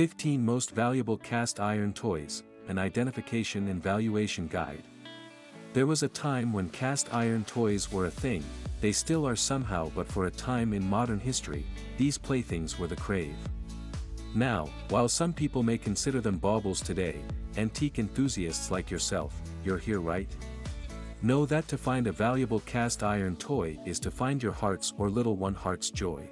15 Most Valuable Cast Iron Toys, an Identification and Valuation Guide. There was a time when cast iron toys were a thing, they still are somehow but for a time in modern history, these playthings were the crave. Now, while some people may consider them baubles today, antique enthusiasts like yourself, you're here right? Know that to find a valuable cast iron toy is to find your heart's or little one heart's joy.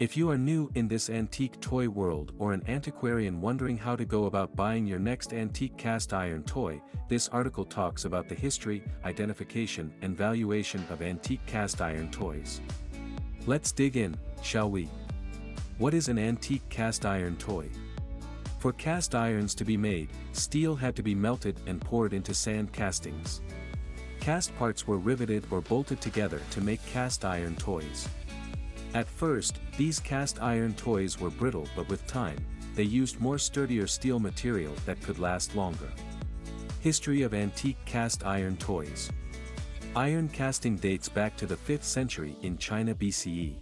If you are new in this antique toy world or an antiquarian wondering how to go about buying your next antique cast iron toy, this article talks about the history, identification and valuation of antique cast iron toys. Let's dig in, shall we? What is an antique cast iron toy? For cast irons to be made, steel had to be melted and poured into sand castings. Cast parts were riveted or bolted together to make cast iron toys. At first, these cast iron toys were brittle but with time, they used more sturdier steel material that could last longer. History of Antique Cast Iron Toys Iron casting dates back to the 5th century in China BCE.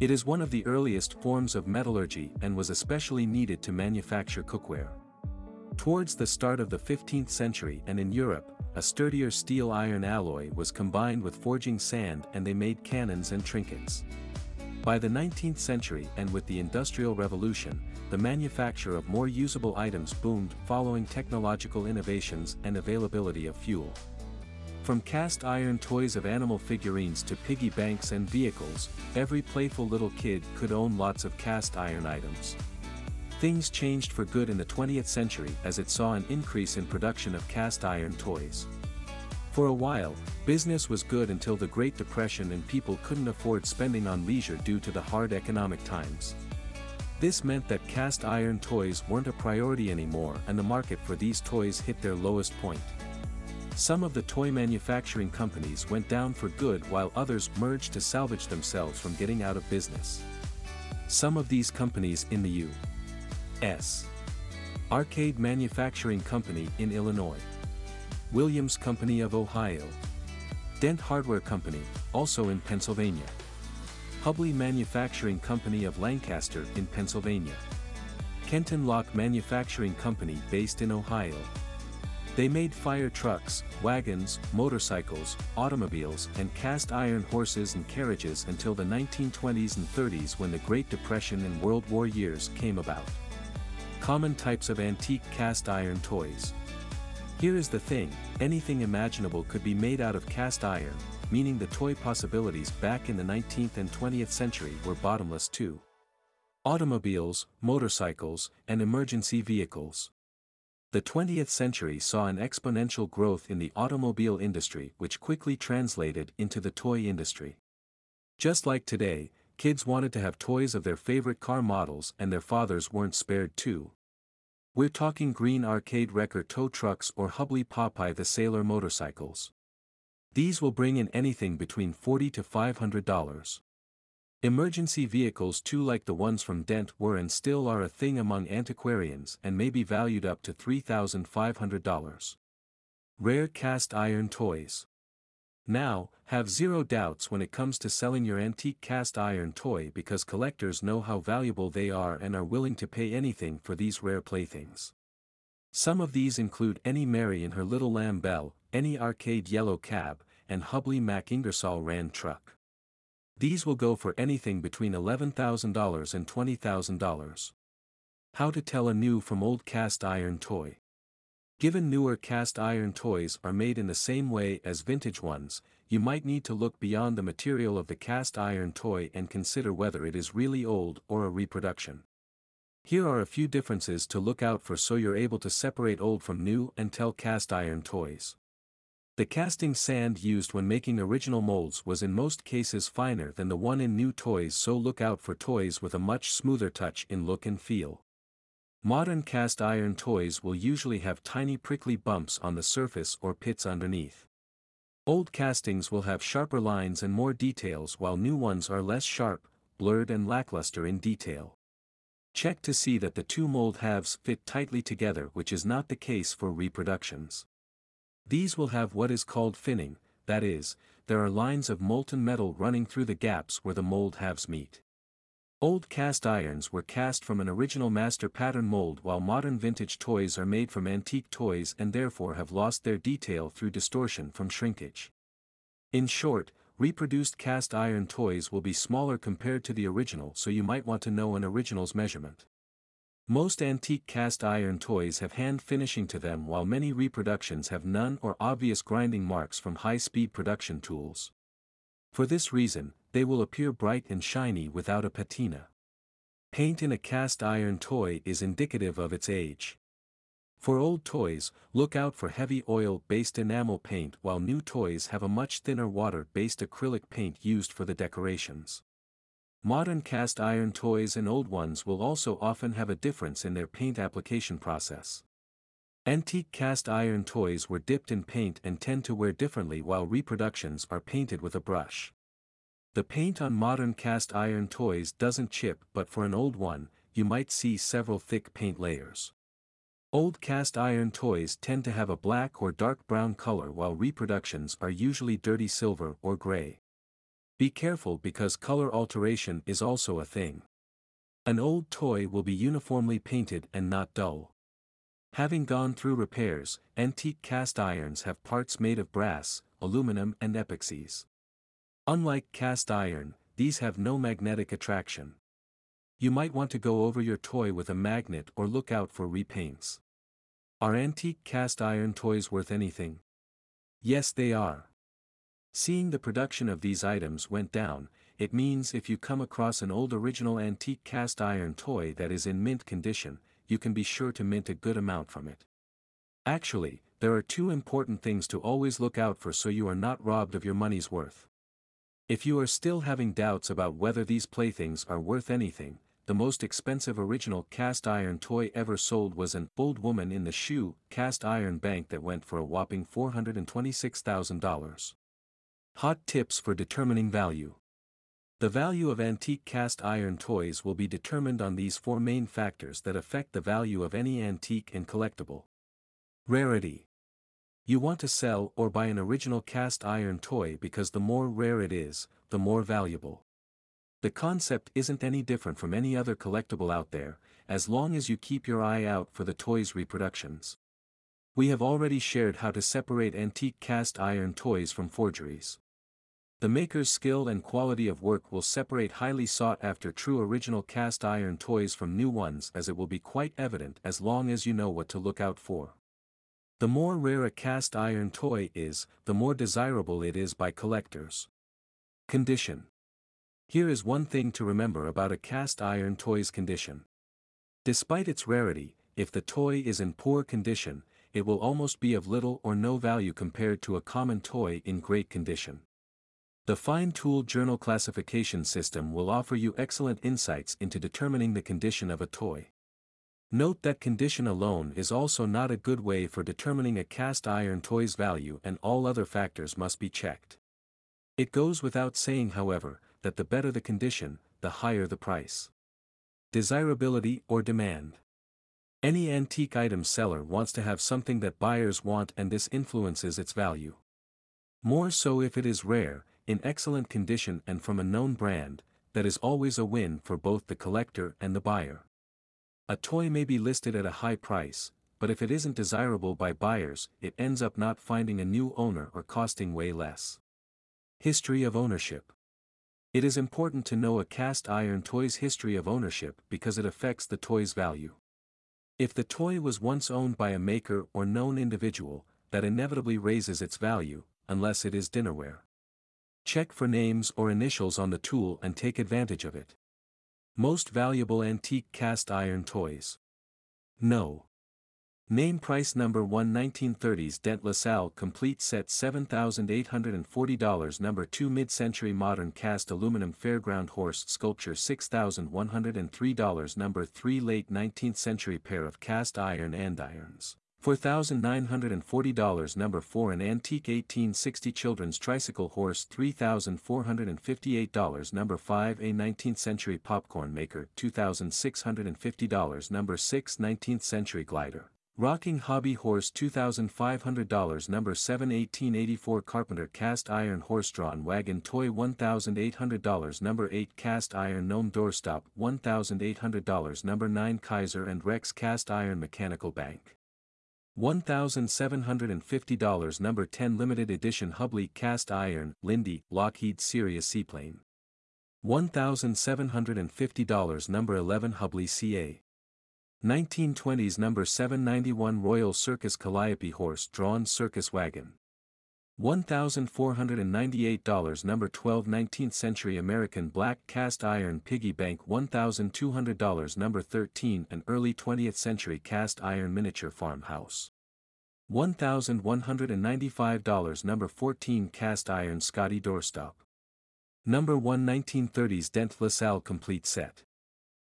It is one of the earliest forms of metallurgy and was especially needed to manufacture cookware. Towards the start of the 15th century and in Europe, a sturdier steel iron alloy was combined with forging sand and they made cannons and trinkets. By the 19th century and with the Industrial Revolution, the manufacture of more usable items boomed following technological innovations and availability of fuel. From cast iron toys of animal figurines to piggy banks and vehicles, every playful little kid could own lots of cast iron items. Things changed for good in the 20th century as it saw an increase in production of cast iron toys. For a while, business was good until the Great Depression and people couldn't afford spending on leisure due to the hard economic times. This meant that cast iron toys weren't a priority anymore and the market for these toys hit their lowest point. Some of the toy manufacturing companies went down for good while others merged to salvage themselves from getting out of business. Some of these companies in the U.S. Arcade Manufacturing Company in Illinois. Williams Company of Ohio. Dent Hardware Company, also in Pennsylvania. Hubley Manufacturing Company of Lancaster in Pennsylvania. Kenton Lock Manufacturing Company based in Ohio. They made fire trucks, wagons, motorcycles, automobiles and cast iron horses and carriages until the 1920s and 30s when the Great Depression and World War years came about. Common types of antique cast iron toys. Here is the thing, anything imaginable could be made out of cast iron, meaning the toy possibilities back in the 19th and 20th century were bottomless too. Automobiles, motorcycles, and emergency vehicles. The 20th century saw an exponential growth in the automobile industry which quickly translated into the toy industry. Just like today, kids wanted to have toys of their favorite car models and their fathers weren't spared too. We're talking green arcade wrecker tow trucks or Hubley Popeye the Sailor motorcycles. These will bring in anything between 40 to $500. Emergency vehicles too like the ones from Dent were and still are a thing among antiquarians and may be valued up to $3,500. Rare cast iron toys. Now, have zero doubts when it comes to selling your antique cast iron toy because collectors know how valuable they are and are willing to pay anything for these rare playthings. Some of these include Annie Mary and her Little Lamb bell, any arcade yellow cab, and Hubley Mack Ingersoll Rand truck. These will go for anything between $11,000 and $20,000. How to tell a new from old cast iron toy. Given newer cast iron toys are made in the same way as vintage ones, you might need to look beyond the material of the cast iron toy and consider whether it is really old or a reproduction. Here are a few differences to look out for so you're able to separate old from new and tell cast iron toys. The casting sand used when making original molds was in most cases finer than the one in new toys so look out for toys with a much smoother touch in look and feel. Modern cast iron toys will usually have tiny prickly bumps on the surface or pits underneath. Old castings will have sharper lines and more details while new ones are less sharp, blurred and lackluster in detail. Check to see that the two mold halves fit tightly together which is not the case for reproductions. These will have what is called finning, that is, there are lines of molten metal running through the gaps where the mold halves meet. Old cast irons were cast from an original master pattern mold while modern vintage toys are made from antique toys and therefore have lost their detail through distortion from shrinkage. In short, reproduced cast iron toys will be smaller compared to the original so you might want to know an original's measurement. Most antique cast iron toys have hand finishing to them while many reproductions have none or obvious grinding marks from high-speed production tools. For this reason, they will appear bright and shiny without a patina. Paint in a cast iron toy is indicative of its age. For old toys, look out for heavy oil-based enamel paint while new toys have a much thinner water-based acrylic paint used for the decorations. Modern cast iron toys and old ones will also often have a difference in their paint application process. Antique cast iron toys were dipped in paint and tend to wear differently while reproductions are painted with a brush. The paint on modern cast iron toys doesn't chip but for an old one, you might see several thick paint layers. Old cast iron toys tend to have a black or dark brown color while reproductions are usually dirty silver or gray. Be careful because color alteration is also a thing. An old toy will be uniformly painted and not dull. Having gone through repairs, antique cast irons have parts made of brass, aluminum and epoxies. Unlike cast iron, these have no magnetic attraction. You might want to go over your toy with a magnet or look out for repaints. Are antique cast iron toys worth anything? Yes they are. Seeing the production of these items went down, it means if you come across an old original antique cast iron toy that is in mint condition, you can be sure to mint a good amount from it. Actually, there are two important things to always look out for so you are not robbed of your money's worth. If you are still having doubts about whether these playthings are worth anything, the most expensive original cast iron toy ever sold was an old woman in the shoe cast iron bank that went for a whopping $426,000. Hot tips for determining value. The value of antique cast iron toys will be determined on these four main factors that affect the value of any antique and collectible. Rarity. You want to sell or buy an original cast iron toy because the more rare it is, the more valuable. The concept isn't any different from any other collectible out there, as long as you keep your eye out for the toy's reproductions. We have already shared how to separate antique cast iron toys from forgeries. The maker's skill and quality of work will separate highly sought-after true original cast iron toys from new ones as it will be quite evident as long as you know what to look out for. The more rare a cast iron toy is, the more desirable it is by collectors. Condition Here is one thing to remember about a cast iron toy's condition. Despite its rarity, if the toy is in poor condition, it will almost be of little or no value compared to a common toy in great condition. The Fine Tool Journal classification system will offer you excellent insights into determining the condition of a toy. Note that condition alone is also not a good way for determining a cast iron toy's value and all other factors must be checked. It goes without saying however, that the better the condition, the higher the price. Desirability or demand. Any antique item seller wants to have something that buyers want and this influences its value. More so if it is rare, in excellent condition and from a known brand, that is always a win for both the collector and the buyer. A toy may be listed at a high price, but if it isn't desirable by buyers, it ends up not finding a new owner or costing way less. History of Ownership It is important to know a cast iron toy's history of ownership because it affects the toy's value. If the toy was once owned by a maker or known individual, that inevitably raises its value, unless it is dinnerware. Check for names or initials on the tool and take advantage of it. Most valuable antique cast iron toys. No. Name price number 1 1930s Dent LaSalle complete set $7,840 Number 2 mid-century modern cast aluminum fairground horse sculpture $6,103 Number 3 late 19th century pair of cast iron andirons $4,940 Number 4 An antique 1860 children's tricycle horse $3,458 Number 5 A 19th century popcorn maker $2,650 Number 6 19th century glider. Rocking Hobby Horse $2,500 Number 7 1884 Carpenter Cast Iron Horse-Drawn Wagon Toy $1,800 Number 8 Cast Iron Gnome Doorstop $1,800 Number 9 Kyser and Rex Cast Iron Mechanical Bank $1,750 Number 10 Limited Edition Hubley Cast Iron Lindy Lockheed Sirius Seaplane $1,750 Number 11 Hubley CA 1920s number 791 Royal Circus Calliope Horse Drawn Circus Wagon. $1,498 number 12 19th Century American Black Cast Iron Piggy Bank $1,200 number 13 An early 20th century cast iron miniature farmhouse. $1,195 number 14 Cast Iron Scotty Doorstop. Number 1 1930s Dent LaSalle Complete Set.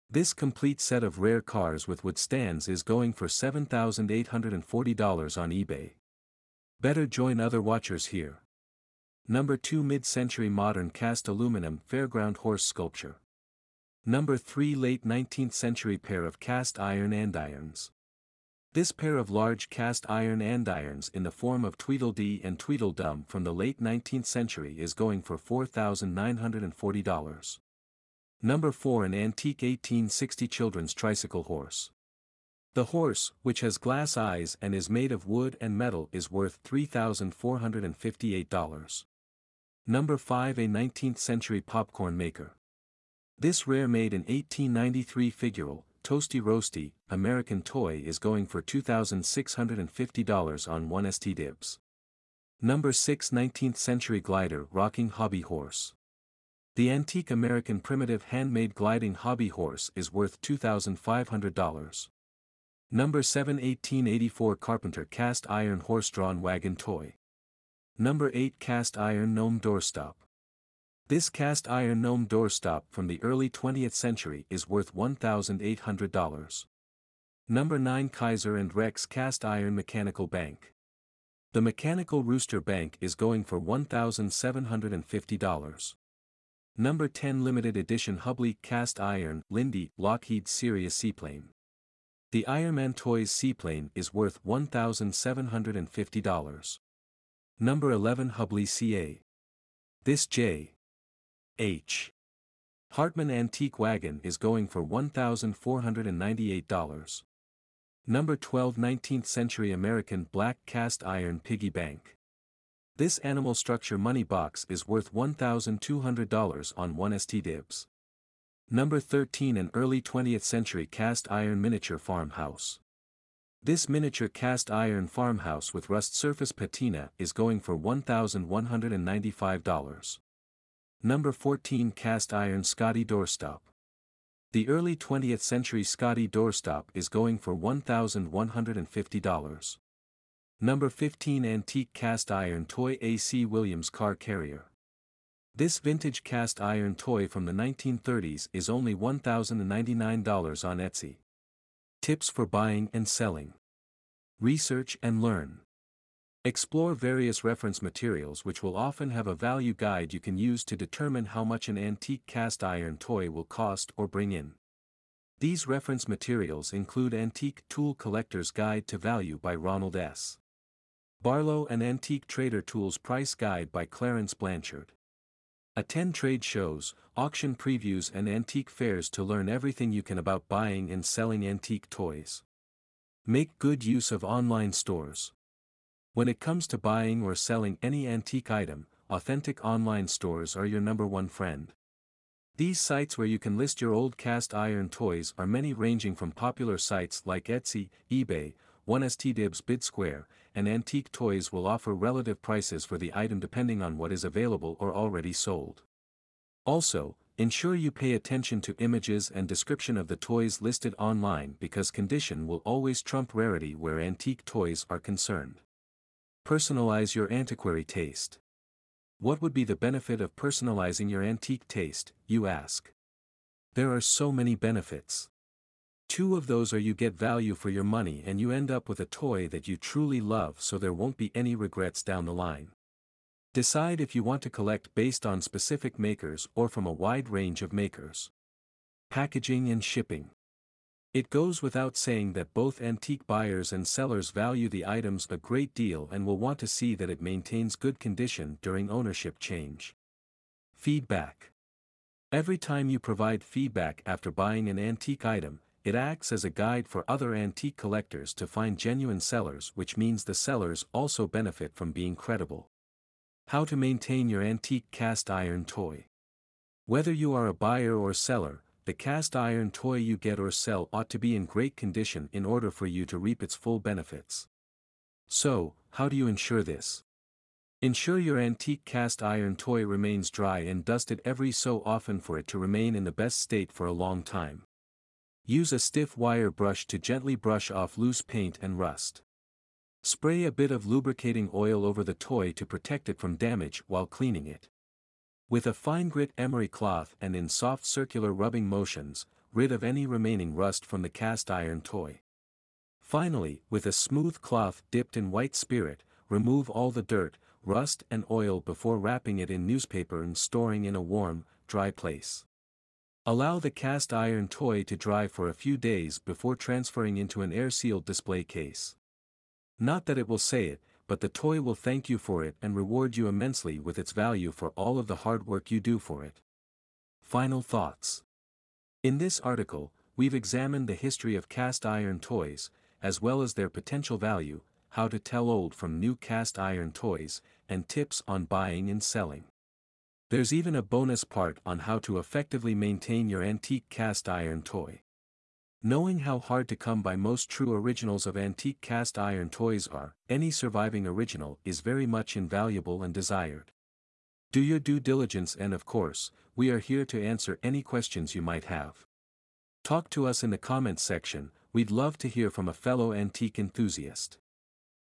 This complete set of rare cars with wood stands is going for $7,840 on eBay. Better join other watchers here. Number 2 Mid-century modern cast aluminum fairground horse sculpture. Number 3 Late 19th century pair of cast iron andirons. This pair of large cast iron andirons in the form of Tweedledee and Tweedledum from the late 19th century is going for $4,940. Number 4 An antique 1860 children's tricycle horse. The horse, which has glass eyes and is made of wood and metal is worth $3,458. Number 5 A 19th century popcorn maker. This rare made in 1893 figural, toasty roasty, American toy is going for $2,650 on 1ST Dibs. Number 6 19th century glider rocking hobby horse. The antique American primitive handmade gliding hobby horse is worth $2,500. Number 7 1884 Carpenter Cast Iron Horse-Drawn Wagon Toy. Number 8 Cast Iron Gnome Doorstop. This cast iron gnome doorstop from the early 20th century is worth $1,800. Number 9 Kyser and Rex Cast Iron Mechanical Bank. The Mechanical Rooster Bank is going for $1,750. Number 10 Limited Edition Hubley Cast Iron Lindy Lockheed Sirius Seaplane. The Ironman Toys seaplane is worth $1,750. Number 11 Hubley CA. This J. H. Hartman Antique Wagon is going for $1,498. Number 12 19th Century American Black Cast Iron Piggy Bank. This animal structure money box is worth $1,200 on 1ST Dibs. Number 13 An early 20th century cast iron miniature farmhouse. This miniature cast iron farmhouse with rust surface patina is going for $1,195. Number 14 Cast iron Scotty doorstop. The early 20th century Scotty doorstop is going for $1,150. Number 15 Antique Cast Iron Toy A.C. Williams Car Carrier. This vintage cast iron toy from the 1930s is only $1,099 on Etsy. Tips for buying and selling. Research and learn. Explore various reference materials which will often have a value guide you can use to determine how much an antique cast iron toy will cost or bring in. These reference materials include Antique Tool Collector's Guide to Value by Ronald S. Barlow and Antique Trader Tools Price Guide by Clarence Blanchard. Attend trade shows, auction previews and antique fairs to learn everything you can about buying and selling antique toys. Make good use of online stores. When it comes to buying or selling any antique item, authentic online stores are your number one friend. These sites where you can list your old cast iron toys are many ranging from popular sites like Etsy, eBay, 1stDibs BidSquare, and antique toys will offer relative prices for the item depending on what is available or already sold. Also, ensure you pay attention to images and description of the toys listed online because condition will always trump rarity where antique toys are concerned. Personalize your antiquary taste. What would be the benefit of personalizing your antique taste, you ask? There are so many benefits. Two of those are you get value for your money and you end up with a toy that you truly love so there won't be any regrets down the line. Decide if you want to collect based on specific makers or from a wide range of makers. Packaging and shipping. It goes without saying that both antique buyers and sellers value the items a great deal and will want to see that it maintains good condition during ownership change. Feedback Every time you provide feedback after buying an antique item, it acts as a guide for other antique collectors to find genuine sellers which means the sellers also benefit from being credible. How to maintain your antique cast iron toy. Whether you are a buyer or seller, the cast iron toy you get or sell ought to be in great condition in order for you to reap its full benefits. So, how do you ensure this? Ensure your antique cast iron toy remains dry and dusted every so often for it to remain in the best state for a long time. Use a stiff wire brush to gently brush off loose paint and rust. Spray a bit of lubricating oil over the toy to protect it from damage while cleaning it. With a fine grit emery cloth and in soft circular rubbing motions, rid of any remaining rust from the cast iron toy. Finally, with a smooth cloth dipped in white spirit, remove all the dirt, rust and oil before wrapping it in newspaper and storing in a warm, dry place. Allow the cast iron toy to dry for a few days before transferring into an air-sealed display case. Not that it will say it, but the toy will thank you for it and reward you immensely with its value for all of the hard work you do for it. Final thoughts. In this article, we've examined the history of cast iron toys, as well as their potential value, how to tell old from new cast iron toys, and tips on buying and selling. There's even a bonus part on how to effectively maintain your antique cast iron toy. Knowing how hard to come by most true originals of antique cast iron toys are, any surviving original is very much invaluable and desired. Do your due diligence and of course, we are here to answer any questions you might have. Talk to us in the comments section, we'd love to hear from a fellow antique enthusiast.